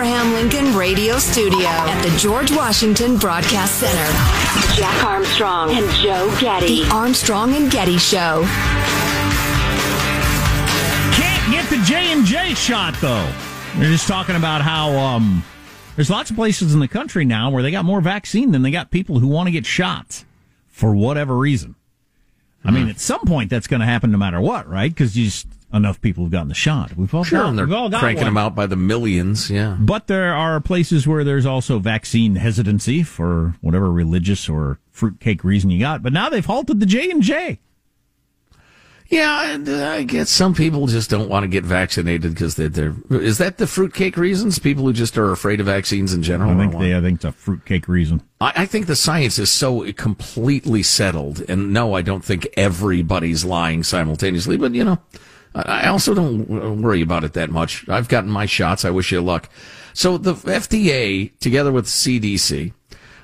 Abraham Lincoln Radio Studio at the George Washington Broadcast Center. Jack Armstrong and Joe Getty. The Armstrong and Getty Show. Can't get the J and J shot though. They're just talking about how um, there's lots of places in the country now where they got more vaccine than they got people who want to get shots for whatever reason. I mean, at some point that's going to happen no matter what, right? Because you just enough people have gotten the shot. We've all Sure, got, and they're we've all got cranking one. them out by the millions. Yeah. But there are places where there's also vaccine hesitancy for whatever religious or fruitcake reason you got. But now they've halted the J and J. Yeah, and uh, I guess some people just don't want to get vaccinated because they're, they're. Is that the fruitcake reasons? People who just are afraid of vaccines in general. I think they, I think it's a fruitcake reason. I, I think the science is so completely settled, and no, I don't think everybody's lying simultaneously. But you know, I also don't worry about it that much. I've gotten my shots. I wish you luck. So the FDA, together with CDC,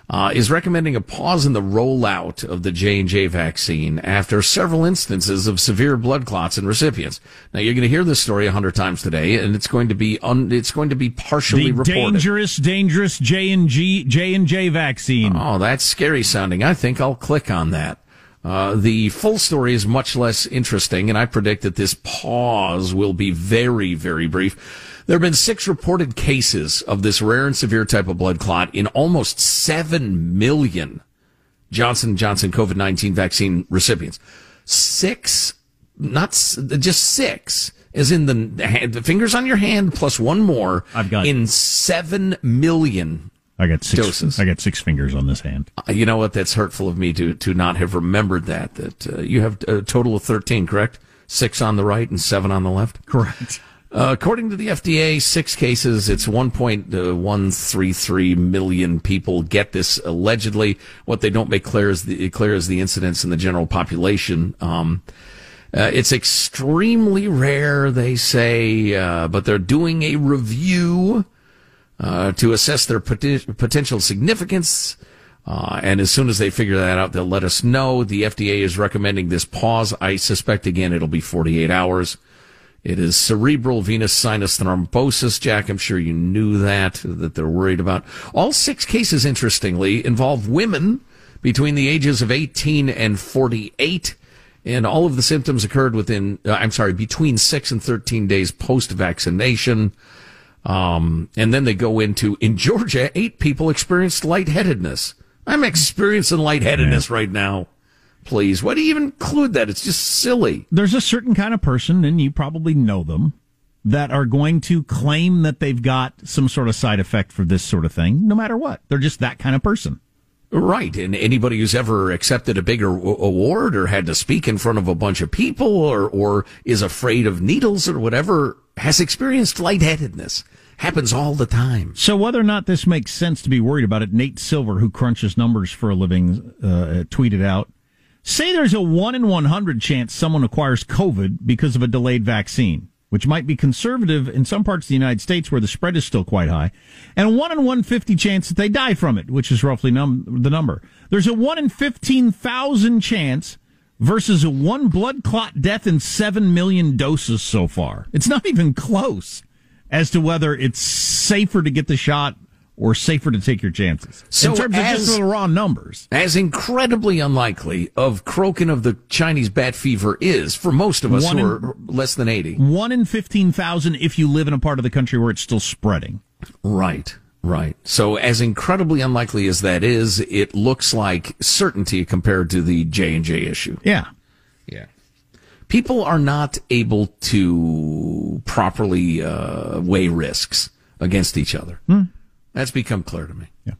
uh, is recommending a pause in the rollout of the J and J vaccine after several instances of severe blood clots in recipients. Now you're going to hear this story a hundred times today, and it's going to be un- it's going to be partially The reported. dangerous, dangerous J and G J and J vaccine. Oh, that's scary sounding. I think I'll click on that. Uh, the full story is much less interesting, and I predict that this pause will be very, very brief. There have been six reported cases of this rare and severe type of blood clot in almost 7 million Johnson Johnson COVID-19 vaccine recipients. Six, not just six, as in the, hand, the fingers on your hand plus one more. I've got- in 7 million I got six. doses. I got six fingers on this hand. uh, You know what? That's hurtful of me to to not have remembered that. That uh, you have a total of thirteen, correct? Six on the right and seven on the left. Correct. Uh, according to the FDA, six cases. It's 1.133 million people get this allegedly. What they don't make clear is the clear is the incidence in the general population. Um, uh, it's extremely rare, they say, uh, but they're doing a review uh, to assess their poti- potential significance. Uh, and as soon as they figure that out, they'll let us know. The FDA is recommending this pause. I suspect again it'll be 48 hours. It is cerebral venous sinus thrombosis, Jack. I'm sure you knew that, that they're worried about. All six cases, interestingly, involve women between the ages of 18 and 48. And all of the symptoms occurred within, uh, I'm sorry, between six and 13 days post vaccination. Um, and then they go into, in Georgia, eight people experienced lightheadedness. I'm experiencing lightheadedness right now. Please. Why do you even include that? It's just silly. There's a certain kind of person, and you probably know them, that are going to claim that they've got some sort of side effect for this sort of thing, no matter what. They're just that kind of person. Right. And anybody who's ever accepted a bigger w- award or had to speak in front of a bunch of people or, or is afraid of needles or whatever has experienced lightheadedness. Happens all the time. So whether or not this makes sense to be worried about it, Nate Silver, who crunches numbers for a living, uh, tweeted out, say there's a 1 in 100 chance someone acquires COVID because of a delayed vaccine, which might be conservative in some parts of the United States where the spread is still quite high, and a 1 in 150 chance that they die from it, which is roughly num- the number. There's a 1 in 15,000 chance versus a one blood clot death in 7 million doses so far. It's not even close as to whether it's safer to get the shot or safer to take your chances. So in terms of just the raw numbers. As incredibly unlikely of croaking of the Chinese bat fever is for most of us One who in- are less than 80. One in 15,000 if you live in a part of the country where it's still spreading. Right. Right. So as incredibly unlikely as that is, it looks like certainty compared to the J and J issue. Yeah. People are not able to properly uh, weigh risks against each other. That's become clear to me. Yeah.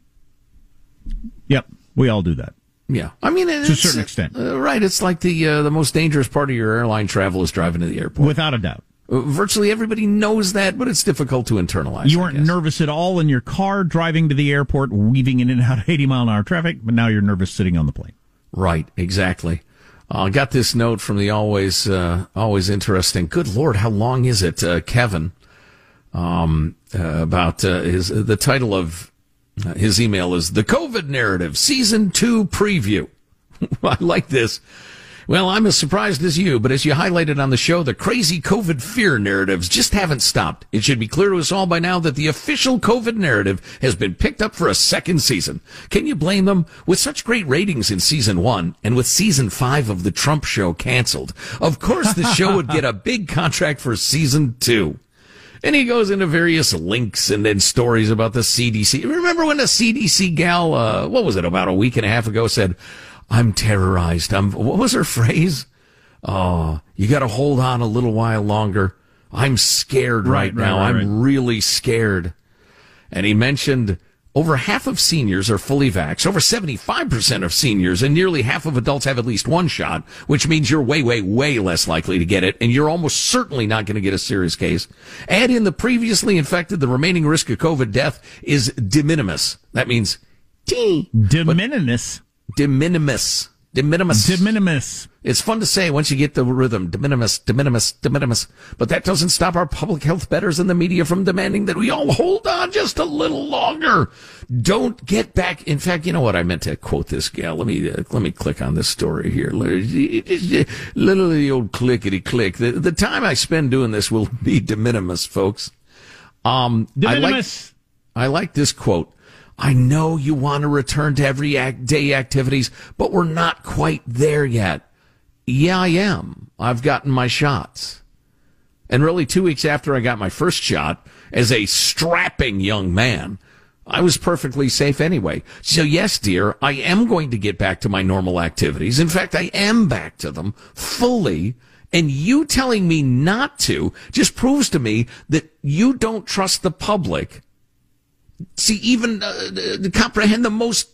Yep. We all do that. Yeah, I mean, To a certain extent. uh, right? It's like the uh, the most dangerous part of your airline travel is driving to the airport. Without a doubt. Uh, Virtually everybody knows that, but it's difficult to internalize. You weren't nervous at all in your car driving to the airport, weaving in and out of 80 mile an hour traffic, but now you're nervous sitting on the plane. Right, exactly. I uh, got this note from the always uh, always interesting. Good Lord, how long is it, uh, Kevin? Um, uh, about uh, his the title of uh, his email is the COVID narrative season two preview. I like this. Well, I'm as surprised as you, but as you highlighted on the show, the crazy COVID fear narratives just haven't stopped. It should be clear to us all by now that the official COVID narrative has been picked up for a second season. Can you blame them? With such great ratings in season one and with season five of the Trump show canceled, of course the show would get a big contract for season two. And he goes into various links and then stories about the CDC. Remember when the CDC gal, uh, what was it, about a week and a half ago said, I'm terrorized. I'm, what was her phrase? Oh, you got to hold on a little while longer. I'm scared right, right now. Right, right, I'm really scared. And he mentioned over half of seniors are fully vaxxed. Over 75% of seniors and nearly half of adults have at least one shot, which means you're way, way, way less likely to get it. And you're almost certainly not going to get a serious case. Add in the previously infected, the remaining risk of COVID death is de minimis. That means T. De minimis de minimis. De minimis. De minimis. It's fun to say once you get the rhythm. De minimis, de minimis, de minimis. But that doesn't stop our public health betters and the media from demanding that we all hold on just a little longer. Don't get back. In fact, you know what? I meant to quote this gal. Let me, uh, let me click on this story here. Literally old clickety click. The, the time I spend doing this will be de minimis, folks. Um, de minimis. I like, I like this quote. I know you want to return to everyday activities, but we're not quite there yet. Yeah, I am. I've gotten my shots. And really, two weeks after I got my first shot, as a strapping young man, I was perfectly safe anyway. So yes, dear, I am going to get back to my normal activities. In fact, I am back to them fully. And you telling me not to just proves to me that you don't trust the public see even uh, uh, comprehend the most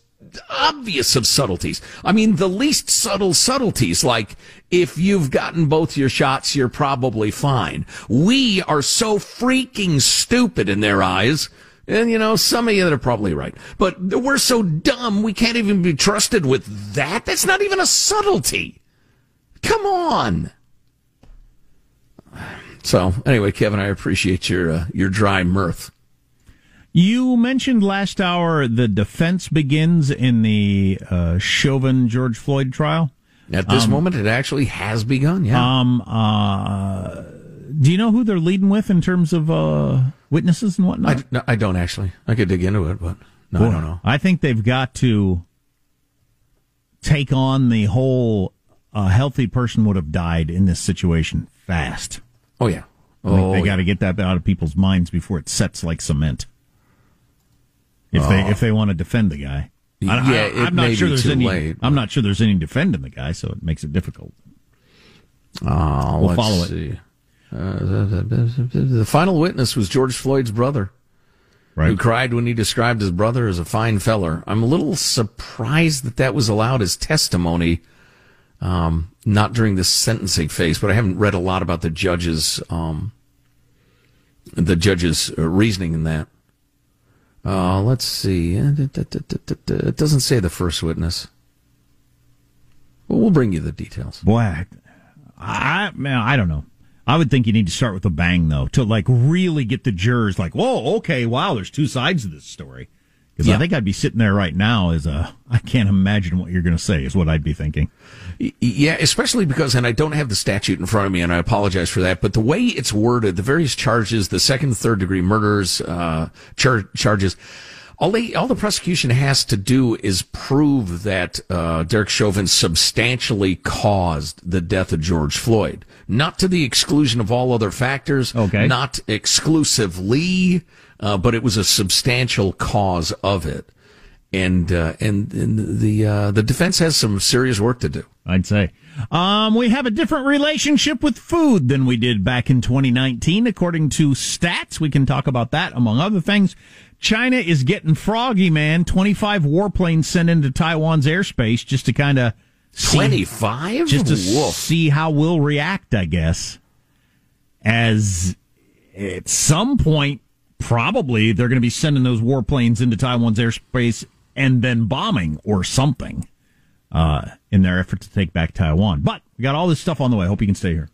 obvious of subtleties. I mean, the least subtle subtleties, like if you've gotten both your shots, you're probably fine. We are so freaking stupid in their eyes. And you know, some of you that are probably right, but we're so dumb we can't even be trusted with that. That's not even a subtlety. Come on. So anyway, Kevin, I appreciate your uh, your dry mirth. You mentioned last hour the defense begins in the uh, Chauvin George Floyd trial. At this um, moment, it actually has begun. Yeah. Um. Uh, do you know who they're leading with in terms of uh, witnesses and whatnot? I, no, I don't actually. I could dig into it, but no, Boy, I don't know. I think they've got to take on the whole. A healthy person would have died in this situation fast. Oh yeah. Oh, they got to get that out of people's minds before it sets like cement if oh. they if they want to defend the guy. I, yeah, I, am not sure there's any. Late, I'm not sure there's any defending the guy, so it makes it difficult. Oh, we'll follow see. it. Uh, the, the, the, final witness was George Floyd's brother, right. who cried when he described his brother as a fine feller. I'm a little surprised that that was allowed as testimony, um, not during the sentencing phase. But I haven't read a lot about the judge's um, the judge's reasoning in that. Uh, let's see. It doesn't say the first witness. Well, we'll bring you the details. Boy, I, man, I don't know. I would think you need to start with a bang, though, to like really get the jurors like, whoa, okay, wow, there's two sides to this story. Because yeah. I think I'd be sitting there right now as a, I can't imagine what you're going to say is what I'd be thinking. Yeah, especially because, and I don't have the statute in front of me, and I apologize for that, but the way it's worded, the various charges, the second, third degree murders, uh, char- charges, all they, all the prosecution has to do is prove that, uh, Derek Chauvin substantially caused the death of George Floyd. Not to the exclusion of all other factors. Okay. Not exclusively uh, but it was a substantial cause of it. And, uh, and, and the, uh, the defense has some serious work to do. I'd say. Um, we have a different relationship with food than we did back in 2019, according to stats. We can talk about that among other things. China is getting froggy, man. 25 warplanes sent into Taiwan's airspace just to kind of 25? Just to Woof. see how we'll react, I guess. As at some point, probably they're going to be sending those warplanes into Taiwan's airspace and then bombing or something uh, in their effort to take back Taiwan. But we got all this stuff on the way. Hope you can stay here.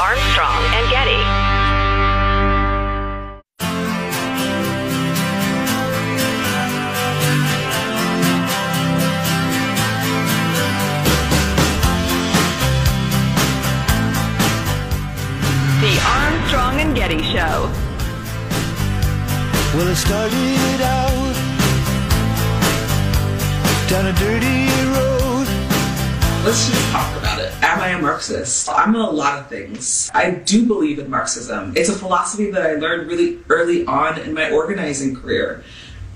Armstrong and Getty. Armstrong and Getty Show. Well, it started out down a dirty road. Let's just talk about it. Am I a Marxist? I'm a lot of things. I do believe in Marxism. It's a philosophy that I learned really early on in my organizing career.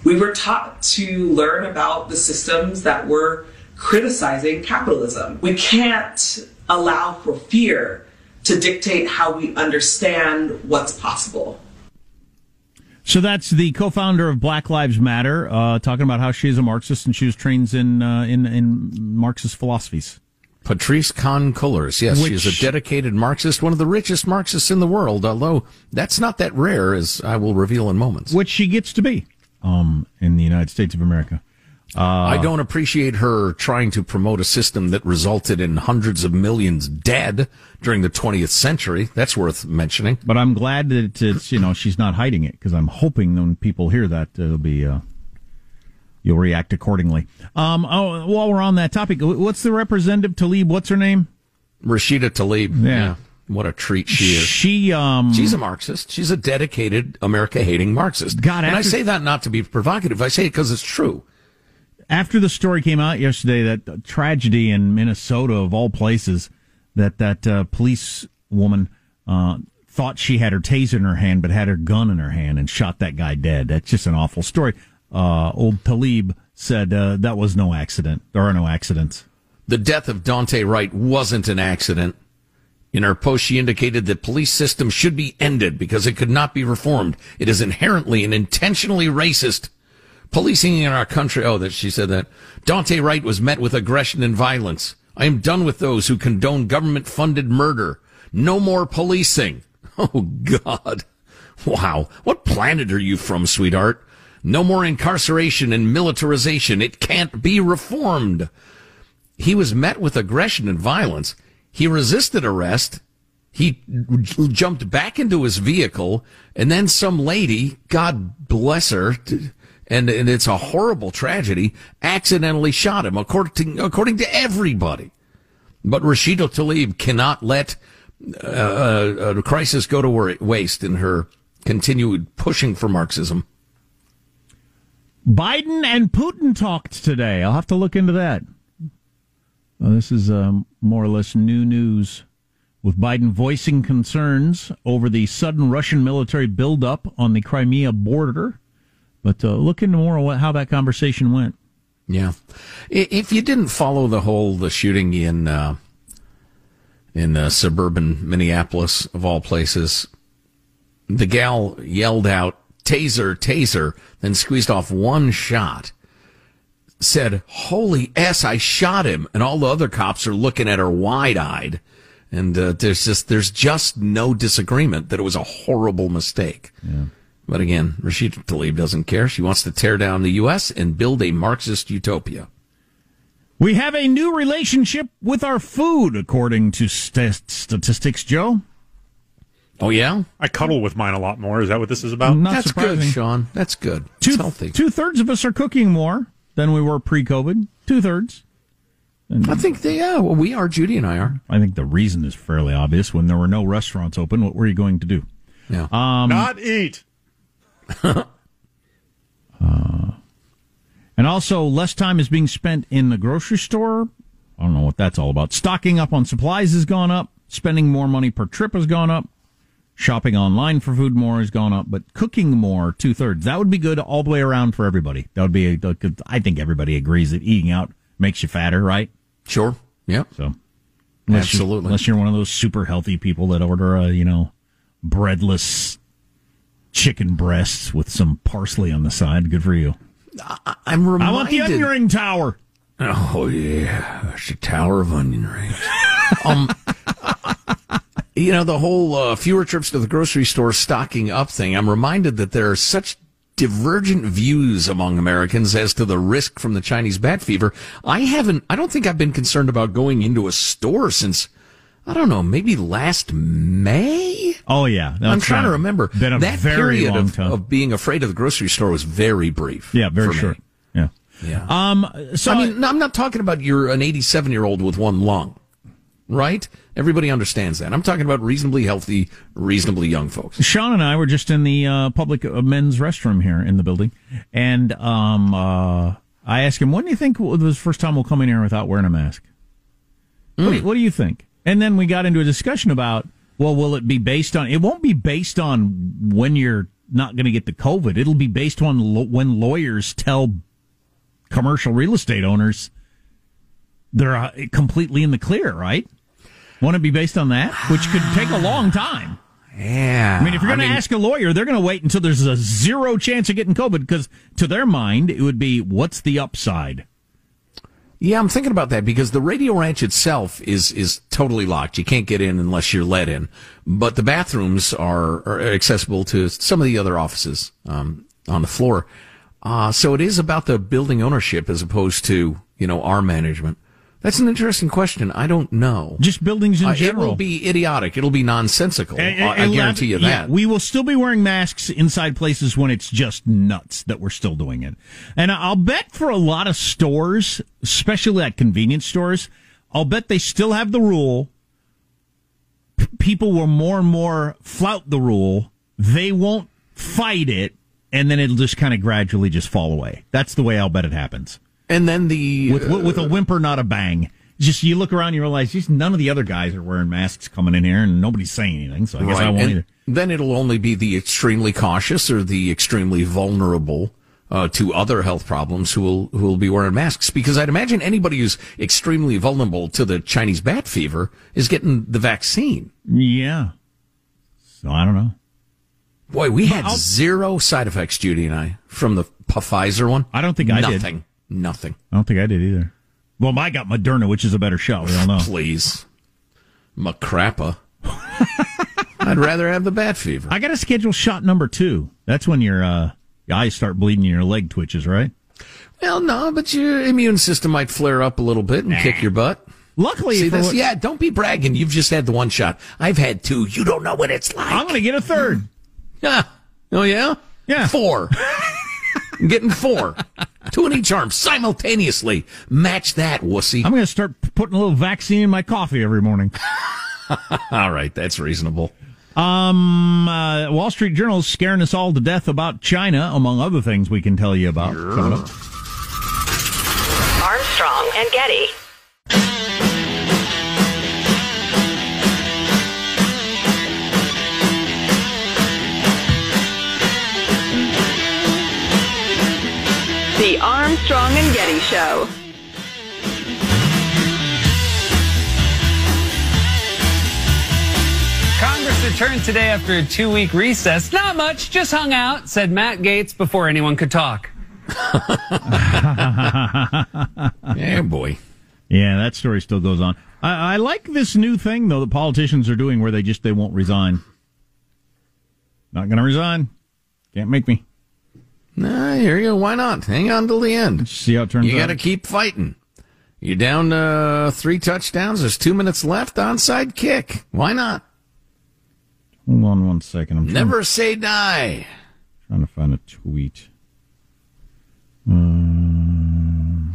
We were taught to learn about the systems that were criticizing capitalism. We can't allow for fear to dictate how we understand what's possible. So that's the co-founder of Black Lives Matter, uh, talking about how she's a Marxist and she was trained in uh, in, in Marxist philosophies. Patrisse Khan-Cullors, yes, Which, she's a dedicated Marxist, one of the richest Marxists in the world. Although that's not that rare, as I will reveal in moments. Which she gets to be, um, in the United States of America. Uh, I don't appreciate her trying to promote a system that resulted in hundreds of millions dead during the 20th century. That's worth mentioning. But I'm glad that it's, you know, she's not hiding it because I'm hoping when people hear that, it'll be, uh, you'll react accordingly. Um, oh, while we're on that topic, what's the representative Tlaib? What's her name? Rashida Tlaib. Yeah. yeah. What a treat she is. She um She's a Marxist. She's a dedicated America hating Marxist. God, and I say that not to be provocative. I say it because it's true after the story came out yesterday, that tragedy in Minnesota, of all places, that that uh, police woman uh, thought she had her taser in her hand, but had her gun in her hand and shot that guy dead. That's just an awful story. Uh, old Tlaib said uh, that was no accident. There are no accidents. The death of Daunte Wright wasn't an accident. In her post, she indicated that police system should be ended because it could not be reformed. It is inherently and intentionally racist Policing in our country. Oh, that she said that. Daunte Wright was met with aggression and violence. I am done with those who condone government funded murder. No more policing. Oh, God. Wow. What planet are you from, sweetheart? No more incarceration and militarization. It can't be reformed. He was met with aggression and violence. He resisted arrest. He jumped back into his vehicle and then some lady, God bless her, and, and it's a horrible tragedy, accidentally shot him, according to, according to everybody. But Rashida Tlaib cannot let uh, uh, a crisis go to waste in her continued pushing for Marxism. Biden and Putin talked today. I'll have to look into that. Well, this is um, more or less new news, with Biden voicing concerns over the sudden Russian military buildup on the Crimea border but uh, look into more how that conversation went. Yeah, if you didn't follow the whole the shooting in uh, in uh, suburban Minneapolis of all places, the gal yelled out "taser, taser," then squeezed off one shot. Said, "Holy s! I shot him!" And all the other cops are looking at her wide-eyed. And uh, there's just there's just no disagreement that it was a horrible mistake. Yeah. But again, Rashida Tlaib doesn't care. She wants to tear down the U.S. and build a Marxist utopia. We have a new relationship with our food, according to st- statistics, Joe. Oh yeah, I cuddle with mine a lot more. Is that what this is about? Not That's surprising. good, Sean. That's good. Two, healthy. Two thirds of us are cooking more than we were pre-COVID. Two thirds. I think they, yeah, well, we are. Judy and I are. I think the reason is fairly obvious. When there were no restaurants open, what were you going to do? Yeah. Um, Not eat. Uh, and also, less time is being spent in the grocery store. I don't know what that's all about. Stocking up on supplies has gone up. Spending more money per trip has gone up. Shopping online for food more has gone up, but cooking more, two thirds. That would be good all the way around for everybody. That would be, a, I think everybody agrees that eating out makes you fatter, right? Sure. Yeah. So, unless absolutely. You, unless you're one of those super healthy people that order a, you know, breadless chicken breasts with some parsley on the side. Good for you. I, am reminded. I want the onion ring tower. Oh yeah, it's a tower of onion rings. um, you know the whole uh, fewer trips to the grocery store, stocking up thing. I'm reminded that there are such divergent views among Americans as to the risk from the Chinese bat fever. I haven't. I don't think I've been concerned about going into a store since I don't know, maybe last May. Oh yeah, I'm trying to remember. that period of, of, being afraid of the grocery store was very brief. Yeah, very short. Me. Yeah, yeah. Um, so I mean, I'm not talking about you're an 87 year old with one lung. right? Everybody understands that. I'm talking about reasonably healthy, reasonably young folks. Sean and I were just in the uh, public uh, men's restroom here in the building, and um, uh, I asked him, "When do you think was the first time we'll come in here without wearing a mask?" What, do you, what do you think? And then we got into a discussion about, well, will it be based on? It won't be based on when you're not going to get the COVID. It'll be based on lo- when lawyers tell commercial real estate owners they're uh, completely in the clear, right? Won't it be based on that? Which could take a long time. Yeah. I mean, if you're going to ask a lawyer, they're going to wait until there's a zero chance of getting COVID because to their mind, it would be what's the upside? Yeah, I'm thinking about that because the Radio Ranch itself is is totally locked. You can't get in unless you're let in. But the bathrooms are, are accessible to some of the other offices um, on the floor. Uh, so it is about the building ownership as opposed to you know our management. That's an interesting question. I don't know. Just buildings in Uh, it general. will be idiotic. It'll be nonsensical. And- I- I guarantee you yeah, that. we will still be wearing masks inside places when it's just nuts that we're still doing it. And I'll bet for a lot of stores, especially at convenience stores, I'll bet they still have the rule. P- people will more and more flout the rule. They won't fight it, and then it'll just kind of gradually just fall away. That's the way I'll bet it happens. And then the With, with a whimper, not a bang. Just you look around, you realize just none of the other guys are wearing masks coming in here, and nobody's saying anything. So I guess I won't and either. Then it'll only be the extremely cautious or the extremely vulnerable uh, to other health problems who will who will be wearing masks. Because I'd imagine anybody who's extremely vulnerable to the Chinese bat fever is getting the vaccine. Yeah. So I don't know. Boy, we had I'll- zero side effects, Judy and I, from the Pfizer one. I don't think I did. Nothing. Nothing. I don't think I did either. Well, I got Moderna, which is a better shot. We all know. Please. Macrappa. I'd rather have the bat fever. I got to schedule shot number two. That's when your uh, your eyes start bleeding and your leg twitches, right? Well, no, but your immune system might flare up a little bit and kick your butt. Luckily, See, that's, what- yeah, don't be bragging. You've just had the one shot. I've had two. You don't know what it's like. I'm going to get a third. Yeah. Oh, yeah? Yeah. Four. I'm getting four. Two in each arm simultaneously. Match that, wussy. I'm going to start putting a little vaccine in my coffee every morning. All right, that's reasonable. Um, uh, Wall Street Journal is scaring us all to death about China, among other things we can tell you about. Coming. Armstrong and Getty. Show. Congress returned today after a two week recess. Not much, just hung out, said Matt Gaetz before anyone could talk. Yeah, boy. Yeah, that story still goes on. I, I like this new thing though that politicians are doing, where they just they won't resign. Not going to resign. Can't make me. Nah, here you go. Why not? Hang on till the end. See how it turns You out. got to keep fighting. You're down uh, three touchdowns. There's two minutes left. Onside kick. Why not? Hold on one second. I'm Never say die. trying to find a tweet.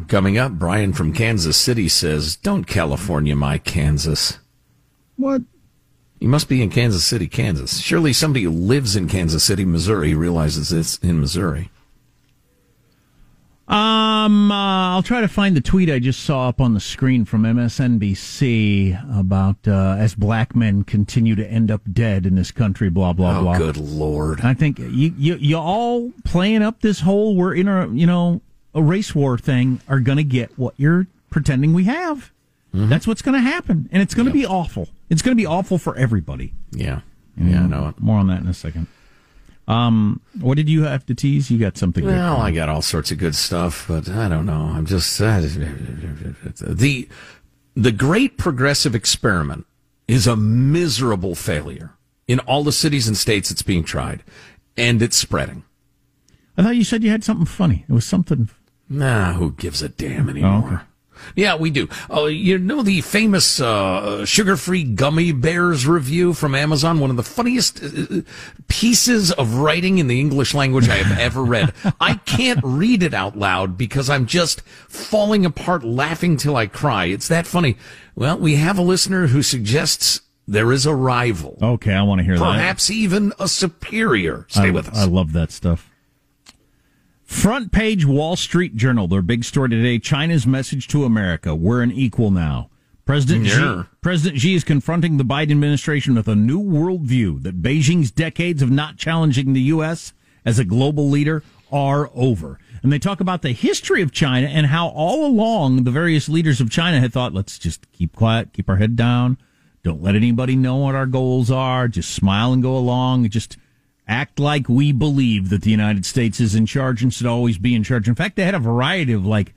Coming up, Brian from Kansas City says, Don't California my Kansas. What? You must be in Kansas City, Kansas. Surely somebody who lives in Kansas City, Missouri realizes it's in Missouri. Um, uh, I'll try to find the tweet I just saw up on the screen from MSNBC about uh, as black men continue to end up dead in this country. Blah blah Oh, blah. good lord. I think you you you all playing up this whole we're in a you know a race war thing are going to get what you're pretending we have. That's what's going to happen, and it's going to be awful. It's going to be awful for everybody. Yeah. Yeah, I know it. More on that in a second. Um, what did you have to tease? You got something. Well. I got all sorts of good stuff, but I don't know. I'm just uh, the the great progressive experiment is a miserable failure in all the cities and states it's being tried, and it's spreading. I thought you said you had something funny. It was something. Nah, who gives a damn anymore? Oh, okay. Yeah, we do. Oh, you know the famous uh, sugar-free gummy bears review from Amazon, one of the funniest uh, pieces of writing in the English language I have ever read. I can't read it out loud because I'm just falling apart laughing till I cry. It's that funny. Well, we have a listener who suggests there is a rival, Okay, I want to hear that. perhaps even a superior. Stay I, with us. I love that stuff. Front page Wall Street Journal, their big story today China's message to America we're an equal now. President Yeah. Xi, President Xi is confronting the Biden administration with a new worldview that Beijing's decades of not challenging the U.S. as a global leader are over. And they talk about the history of China and how all along the various leaders of China had thought, let's just keep quiet, keep our head down, don't let anybody know what our goals are, just smile and go along, just act like we believe that the United States is in charge and should always be in charge. In fact, they had a variety of like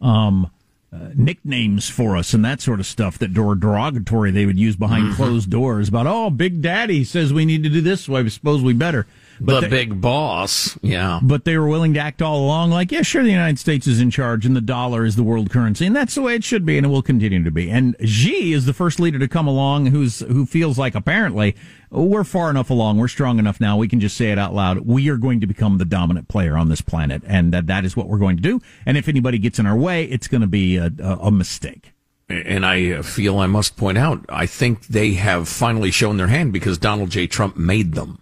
um, uh, nicknames for us and that sort of stuff that were derogatory they would use behind closed doors about, oh, Big Daddy says we need to do this, so I suppose we better. The they- big boss. Yeah. but they were willing to act all along like, yeah, sure, the United States is in charge and the dollar is the world currency, and that's the way it should be, and it will continue to be. And Xi is the first leader to come along who's who feels like apparently we're far enough along, we're strong enough now, we can just say it out loud. We are going to become the dominant player on this planet, and that that is what we're going to do. And if anybody gets in our way, it's going to be a, a, a mistake. And I feel I must point out, I think they have finally shown their hand because Donald J. Trump made them.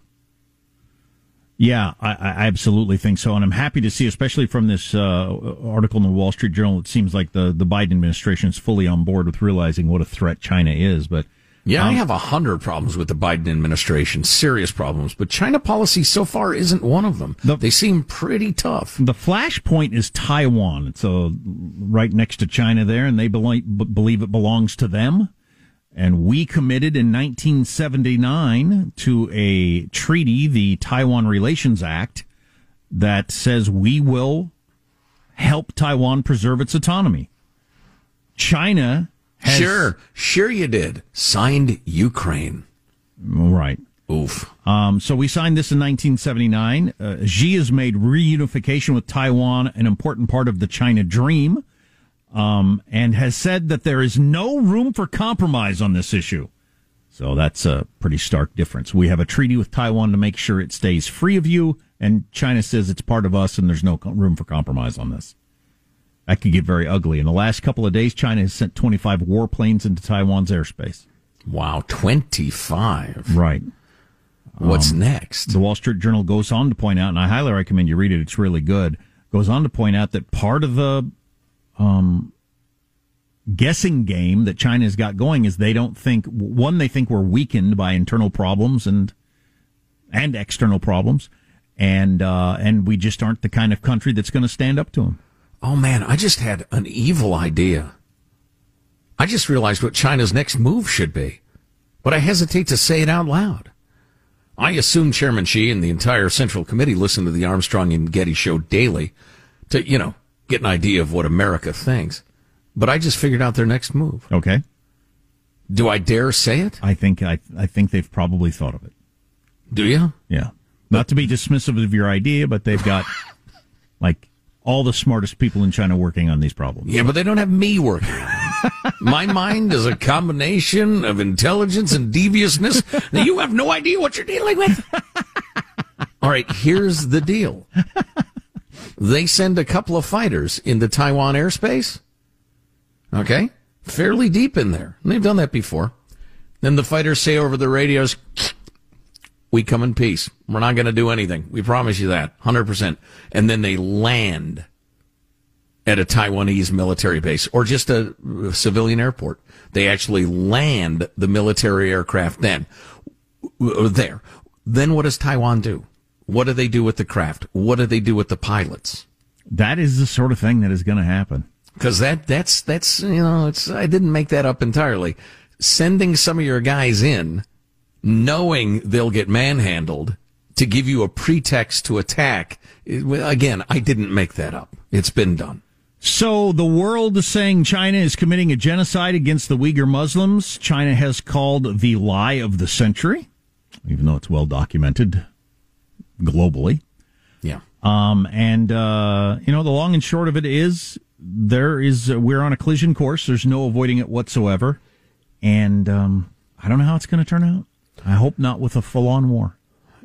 Yeah, I, I absolutely think so, and I'm happy to see, especially from this uh, article in the Wall Street Journal, it seems like the the Biden administration is fully on board with realizing what a threat China is. But Yeah, I Um, have a hundred problems with the Biden administration, serious problems, but China policy so far isn't one of them. The- they seem pretty tough. the flashpoint is Taiwan. It's uh, right next to China there, and they believe, believe it belongs to them. And we committed in 1979 to a treaty, the Taiwan Relations Act, that says we will help Taiwan preserve its autonomy. China has. Sure, sure you did. Signed Ukraine. Right. Oof. Um, so we signed this in 1979. Uh, Xi has made reunification with Taiwan an important part of the China dream, um, and has said that there is no room for compromise on this issue. So that's a pretty stark difference. We have a treaty with Taiwan to make sure it stays free of you, and China says it's part of us, and there's no room for compromise on this. That could get very ugly. In the last couple of days, China has sent 25 warplanes into Taiwan's airspace. Wow, 25. Right. What's next? The Wall Street Journal goes on to point out, and I highly recommend you read it. It's really good. Goes on to point out that part of the um, guessing game that China's got going is they don't think one they think we're weakened by internal problems and and external problems, and uh, and we just aren't the kind of country that's going to stand up to them. Oh man, I just had an evil idea. I just realized what China's next move should be, but I hesitate to say it out loud. I assume Chairman Xi and the entire Central Committee listen to the Armstrong and Getty show daily to, you know, get an idea of what America thinks. But I just figured out their next move. Okay, Do I dare say it? I think I I think they've probably thought of it. Do you? Yeah. Not to be dismissive of your idea, but they've got like all the smartest people in China working on these problems. Yeah, but they don't have me working. My mind is a combination of intelligence and deviousness that you have no idea what you're dealing with. All right, here's the deal. They send a couple of fighters into Taiwan airspace. Okay? Fairly deep in there. And they've done that before. Then the fighters say over the radios, we come in peace. We're not going to do anything. We promise you that. 100%. And then they land at a Taiwanese military base or just a civilian airport. They actually land the military aircraft then there. Then what does Taiwan do? What do they do with the craft? What do they do with the pilots? That is the sort of thing that is going to happen. Because that that's that's you know it's I didn't make that up entirely. Sending some of your guys in, knowing they'll get manhandled, to give you a pretext to attack. again, I didn't make that up. It's been done. So the world is saying China is committing a genocide against the Uyghur Muslims. China has called the lie of the century, even though it's well documented globally. Yeah. Um, and, uh, you know, the long and short of it is there is we're on a collision course. There's no avoiding it whatsoever, and um, I don't know how it's going to turn out. I hope not with a full-on war.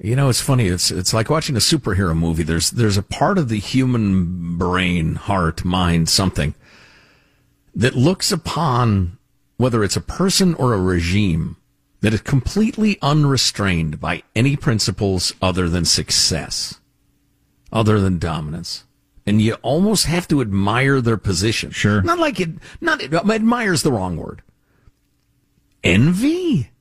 You know, it's funny. It's it's like watching a superhero movie. There's there's a part of the human brain, heart, mind, something that looks upon whether it's a person or a regime that is completely unrestrained by any principles other than success, other than dominance. And you almost have to admire their position. Sure. Not like it, not, admires the wrong word. Envy?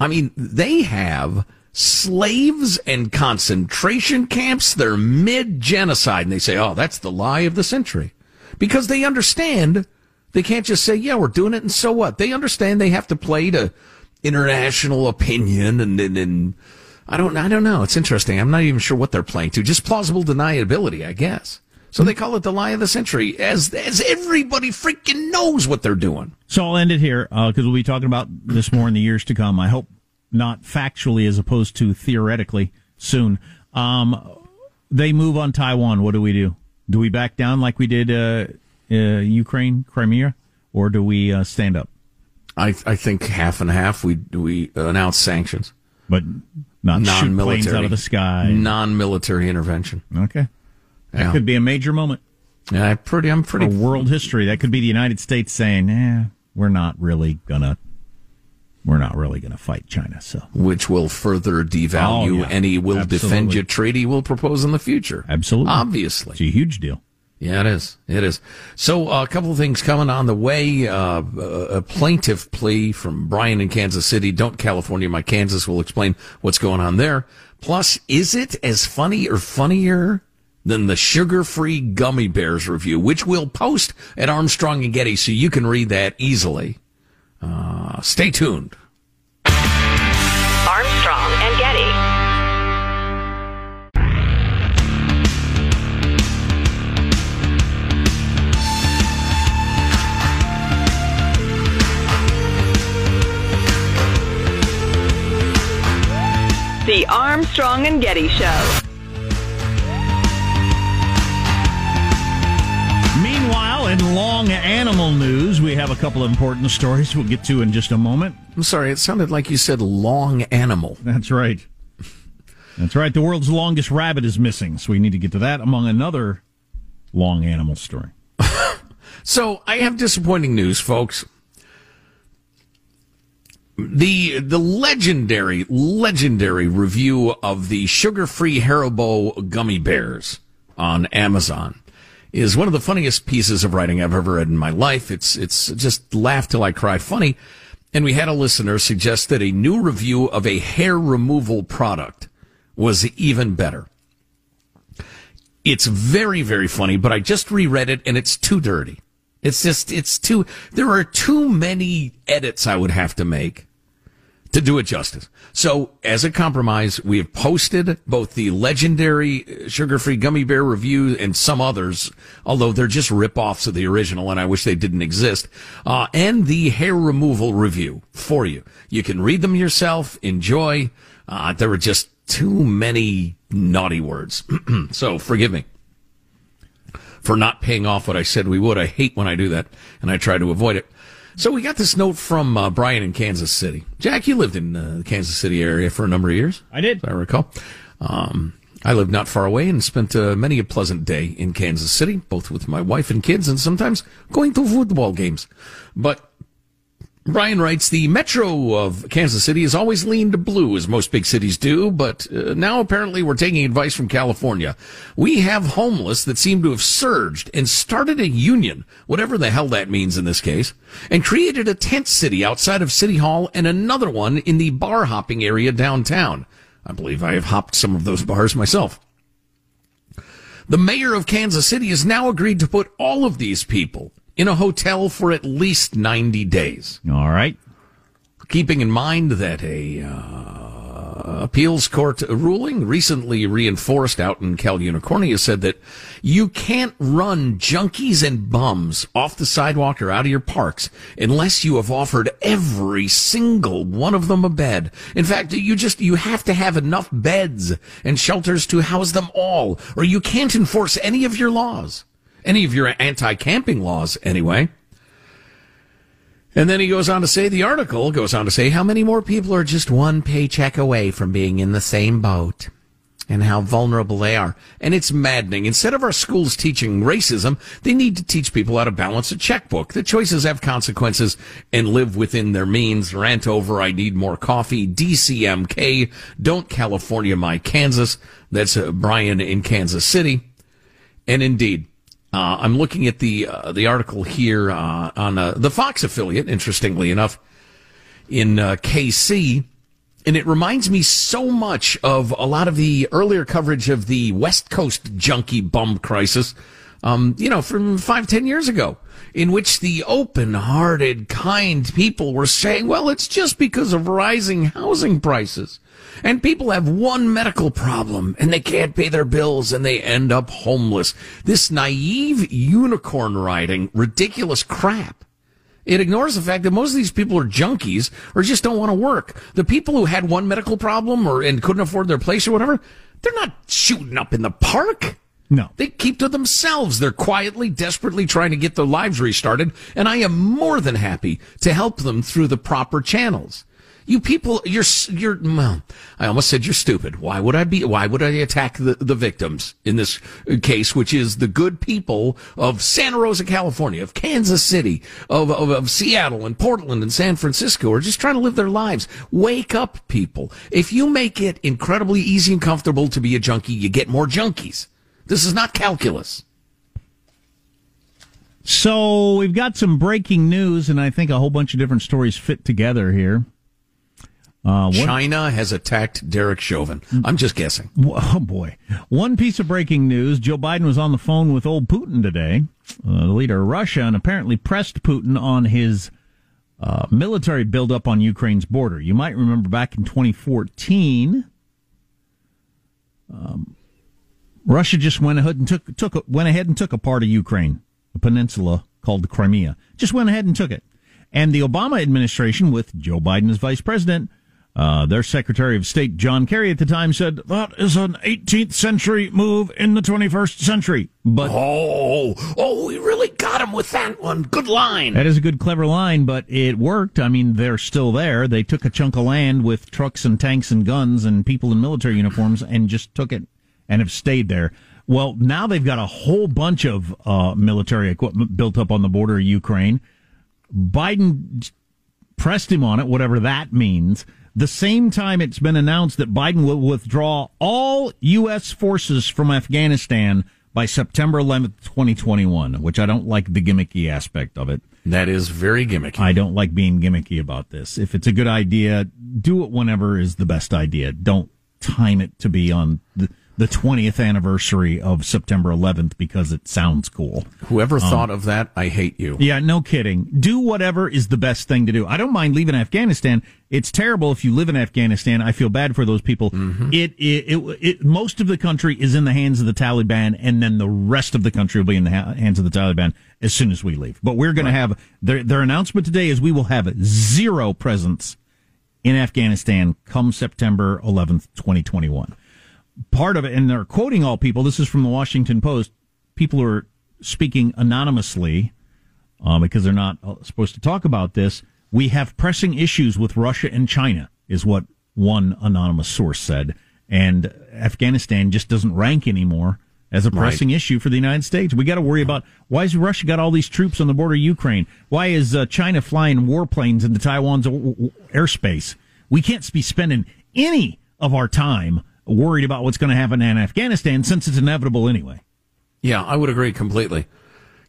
I mean, they have slaves and concentration camps. They're mid genocide. And they say, oh, that's the lie of the century. Because they understand they can't just say, yeah, we're doing it. And so what? They understand they have to play to international opinion and, and, and I don't, I don't know. It's interesting. I'm not even sure what they're playing to. Just plausible deniability, I guess. So they call it the lie of the century, as as everybody freaking knows what they're doing. So I'll end it here because we'll be talking about this more in the years to come. I hope not factually as opposed to theoretically soon. Um, they move on Taiwan. What do we do? Do we back down like we did uh, uh, Ukraine, Crimea, or do we uh, stand up? I I think half and half. We we announce sanctions, but not shoot planes out of the sky. Non-military intervention. Okay, that yeah. could be a major moment. Yeah, I pretty. I'm pretty. For world history. That could be the United States saying, "Eh, we're not really gonna." We're not really going to fight China, so which will further devalue oh, yeah. any "will Absolutely. defend you" treaty we'll propose in the future. Absolutely, obviously, it's a huge deal. Yeah, it is. It is. So uh, a couple of things coming on the way. Uh, a plaintiff plea from Brian in Kansas City. Don't California my Kansas. We'll explain what's going on there. Plus, is it as funny or funnier than the sugar-free gummy bears review, which we'll post at Armstrong and Getty, so you can read that easily. Uh, stay tuned. The Armstrong and Getty Show. Meanwhile, in long animal news, we have a couple of important stories we'll get to in just a moment. I'm sorry, it sounded like you said long animal. That's right. That's right. The world's longest rabbit is missing, so we need to get to that among another long animal story. so I have disappointing news, folks the the legendary legendary review of the sugar-free Haribo gummy bears on Amazon is one of the funniest pieces of writing I've ever read in my life. It's it's just laugh till I cry funny. And we had a listener suggest that a new review of a hair removal product was even better. It's very, very funny, but I just reread it and it's too dirty. It's just, it's too, there are too many edits I would have to make to do it justice. So, as a compromise, we have posted both the legendary sugar-free gummy bear review and some others, although they're just rip-offs of the original, and I wish they didn't exist, uh, and the hair removal review for you. You can read them yourself, enjoy. Uh, there were just too many naughty words. so, forgive me for not paying off what I said we would. I hate when I do that, and I try to avoid it. So we got this note from uh, Brian in Kansas City. Jack, you lived in uh, the Kansas City area for a number of years. I did. I recall. Um, I lived not far away and spent uh, many a pleasant day in Kansas City, both with my wife and kids, and sometimes going to football games. But Brian writes, the metro of Kansas City has always leaned to blue, as most big cities do, but uh, now apparently we're taking advice from California. We have homeless that seem to have surged and started a union, whatever the hell that means in this case, and created a tent city outside of City Hall and another one in the bar hopping area downtown. I believe I have hopped some of those bars myself. The mayor of Kansas City has now agreed to put all of these people in a hotel for at least 90 days. All right. Keeping in mind that a uh, appeals court ruling recently reinforced out in Cal Unicornia said that you can't run junkies and bums off the sidewalk or out of your parks unless you have offered every single one of them a bed. In fact, you just, you have to have enough beds and shelters to house them all or you can't enforce any of your laws. Any of your anti-camping laws anyway. And then he goes on to say, the article goes on to say how many more people are just one paycheck away from being in the same boat and how vulnerable they are. And it's maddening. Instead of our schools teaching racism, they need to teach people how to balance a checkbook. The choices have consequences and live within their means. Rant over, I need more coffee. DCMK, don't California my Kansas. That's uh, Brian in Kansas City. And indeed, uh, I'm looking at the uh, the article here uh, on uh, the Fox affiliate. Interestingly enough, in uh, KC, and it reminds me so much of a lot of the earlier coverage of the West Coast junkie bum crisis. Um, you know, from five, ten years ago, in which the open-hearted, kind people were saying, "Well, it's just because of rising housing prices." And people have one medical problem and they can't pay their bills and they end up homeless. This naive unicorn riding, ridiculous crap. It ignores the fact that most of these people are junkies or just don't want to work. The people who had one medical problem or and couldn't afford their place or whatever, they're not shooting up in the park. No. They keep to themselves. They're quietly, desperately trying to get their lives restarted, and I am more than happy to help them through the proper channels. You people, you're, you're, well, I almost said you're stupid. Why would I be, why would I attack the, the victims in this uh, case, which is the good people of Santa Rosa, California, of Kansas City, of, of, of Seattle and Portland and San Francisco are just trying to live their lives. Wake up, people. If you make it incredibly easy and comfortable to be a junkie, you get more junkies. This is not calculus. So we've got some breaking news, and I think a whole bunch of different stories fit together here. Uh, China has attacked Derek Chauvin. I'm just guessing. Oh boy! One piece of breaking news: Joe Biden was on the phone with old Putin today, uh, the leader of Russia, and apparently pressed Putin on his uh, military buildup on Ukraine's border. You might remember back in 2014, um, Russia just went ahead and took took went ahead and took a part of Ukraine, a peninsula called the Crimea. Just went ahead and took it, and the Obama administration, with Joe Biden as vice president uh, their Secretary of State, John Kerry, at the time said, that is an 18th century move in the 21st century. But Oh, oh, we really got him with that one. Good line. that is a good, clever line, but it worked. I mean, they're still there. They took a chunk of land with trucks and tanks and guns and people in military uniforms and just took it and have stayed there. Well, now they've got a whole bunch of uh, military equipment built up on the border of Ukraine. Biden pressed him on it, whatever that means. The same time it's been announced that Biden will withdraw all U.S. forces from Afghanistan by September 11th, 2021, which I don't like the gimmicky aspect of it. That is very gimmicky. I don't like being gimmicky about this. If it's a good idea, do it whenever is the best idea. Don't time it to be on the, the 20th anniversary of September 11th because it sounds cool. Whoever um, thought of that, I hate you. Yeah, no kidding. Do whatever is the best thing to do. I don't mind leaving Afghanistan. It's terrible if you live in Afghanistan. I feel bad for those people. Mm-hmm. It, it, it, it, most of the country is in the hands of the Taliban, and then the rest of the country will be in the ha- hands of the Taliban as soon as we leave. But we're going to have their their announcement today is we will have zero presence in Afghanistan come September 11th, 2021 part of it, and they're quoting all people. This is from the Washington Post. People who are speaking anonymously uh, because they're not uh, supposed to talk about this. We have pressing issues with Russia and China, is what one anonymous source said. And Afghanistan just doesn't rank anymore as a pressing issue for the United States. We got to worry about why has Russia got all these troops on the border of Ukraine? Why is uh, China flying warplanes into Taiwan's airspace? We can't be spending any of our time worried about what's going to happen in Afghanistan since it's inevitable anyway. Yeah, I would agree completely.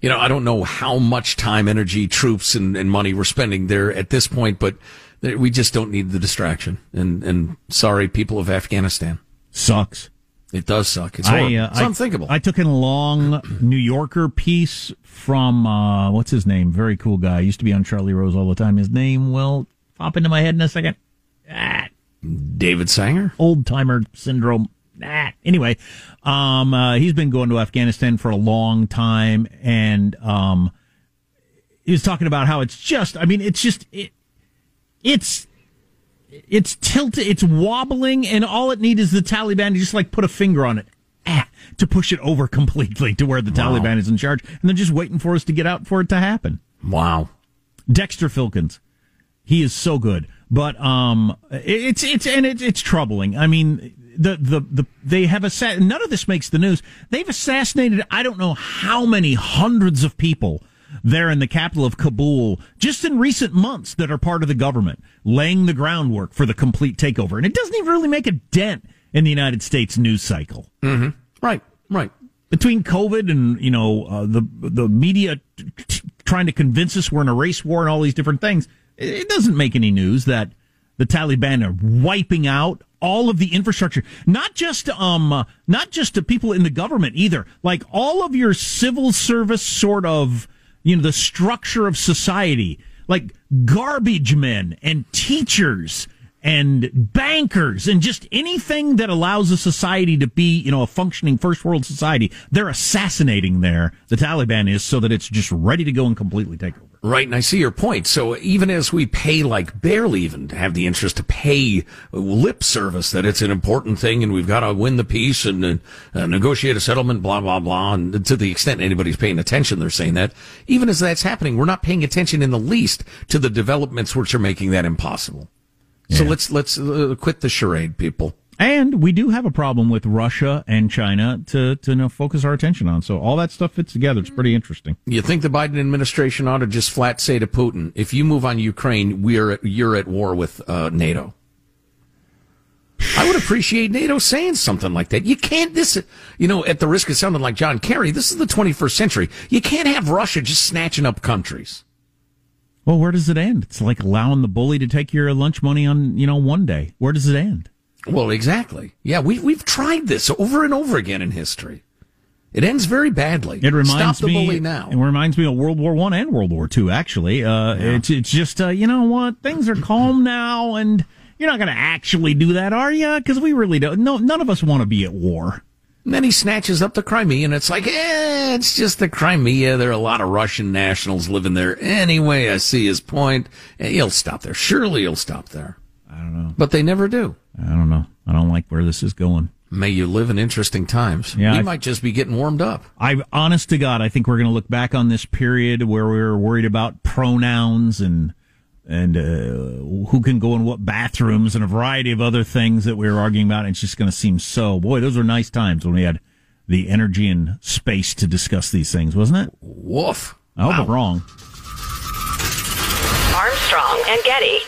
You know, I don't know how much time, energy, troops, and, and money we're spending there at this point, but we just don't need the distraction. And, and sorry, people of Afghanistan. Sucks. It does suck. It's. I, uh, it's I- unthinkable. I took in a long New Yorker piece from uh, what's his name? Very cool guy. Used to be on Charlie Rose all the time. His name will pop into my head in a second. Ah, David Sanger? old timer syndrome. Ah. Anyway, um, uh, he's been going to Afghanistan for a long time, and um, he was talking about how it's just. I mean, it's just it, it's it's tilted, it's wobbling, and all it needs is the Taliban to just like put a finger on it. ah, to push it over completely to where the Wow. Taliban is in charge, and they're just waiting for us to get out for it to happen. Wow. Dexter Filkins, he is so good, but um, it's it's and it's it's troubling. I mean, the the the they have assa- none of this makes the news. They've assassinated I don't know how many hundreds of people there in the capital of Kabul just in recent months that are part of the government, laying the groundwork for the complete takeover, and it doesn't even really make a dent in the United States news cycle Mm-hmm. Right. Right. between COVID and you know uh, the the media t- t- trying to convince us we're in a race war and all these different things, it doesn't make any news that the Taliban are wiping out all of the infrastructure, not just um uh, not just to people in the government either, like all of your civil service sort of you know the structure of society, like garbage men and teachers and bankers and just anything that allows a society to be, you know, a functioning first world society. They're assassinating there. The Taliban is so that it's just ready to go and completely take over. Right, and I see your point. So even as we pay like barely even to have the interest to pay lip service that it's an important thing and we've got to win the peace and uh, negotiate a settlement, blah, blah, blah. And to the extent anybody's paying attention, they're saying that. Even as that's happening, we're not paying attention in the least to the developments which are making that impossible. So Yeah. let's, let's uh, quit the charade, people. And we do have a problem with Russia and China to, to you know, focus our attention on. So all that stuff fits together. It's pretty interesting. You think the Biden administration ought to just flat say to Putin, if you move on Ukraine, we're at, you're at war with uh, NATO? I would appreciate NATO saying something like that. You can't this, you know, at the risk of sounding like John Kerry, this is the 21st century. You can't have Russia just snatching up countries. Well, where does it end? It's like allowing the bully to take your lunch money on, you know, one day. Where does it end? Well, exactly. Yeah, we we've tried this over and over again in history. It ends very badly. It reminds Stop the me. bully now. It reminds me of World War One and World War Two. Actually, uh, it's it's just uh, you know what things are calm now, and you're not going to actually do that, are you? Because we really don't. No, none of us want to be at war. And then he snatches up the Crimea, and it's like, eh, it's just the Crimea. There are a lot of Russian nationals living there anyway. I see his point. He'll stop there. Surely he'll stop there. I don't know. But they never do. I don't know. I don't like where this is going. May you live in interesting times. Yeah, we I- might just be getting warmed up. I, honest to God, I think we're going to look back on this period where we were worried about pronouns and and uh, who can go in what bathrooms and a variety of other things that we were arguing about. And it's just going to seem so. Boy, those were nice times when we had the energy and space to discuss these things, wasn't it? Woof. I hope I'm wrong. Armstrong and Getty.